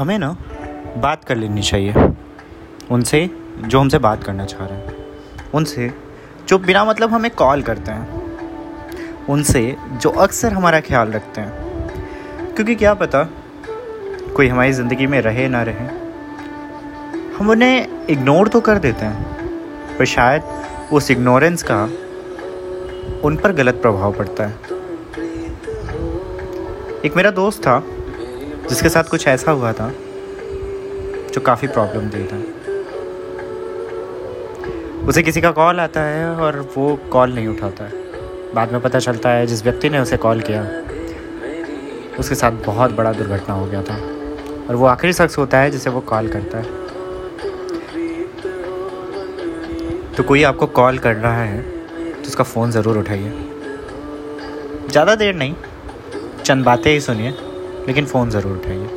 हमें ना बात कर लेनी चाहिए। उनसे, जो हमसे बात करना चाह रहे हैं। उनसे, जो बिना मतलब हमें कॉल करते हैं। उनसे, जो अक्सर हमारा ख्याल रखते हैं। क्योंकि क्या पता, कोई हमारी ज़िंदगी में रहे ना रहे। हम उन्हें इग्नोर तो कर देते हैं, पर शायद उस इग्नोरेंस का उन पर गलत प्रभाव पड़ता है। एक मेरा दोस्त था जिसके साथ कुछ ऐसा हुआ था, जो काफ़ी प्रॉब्लम दे था। उसे किसी का कॉल आता है और वो कॉल नहीं उठाता। है बाद में पता चलता है, जिस व्यक्ति ने उसे कॉल किया, उसके साथ बहुत बड़ा दुर्घटना हो गया था। और वो आखिरी शख्स होता है जिसे वो कॉल करता है। तो कोई आपको कॉल कर रहा है तो उसका फ़ोन ज़रूर उठाइए। ज़्यादा देर नहीं, चंद बातें ही सुनिए। लेकिन फ़ोन ज़रूर उठाइए।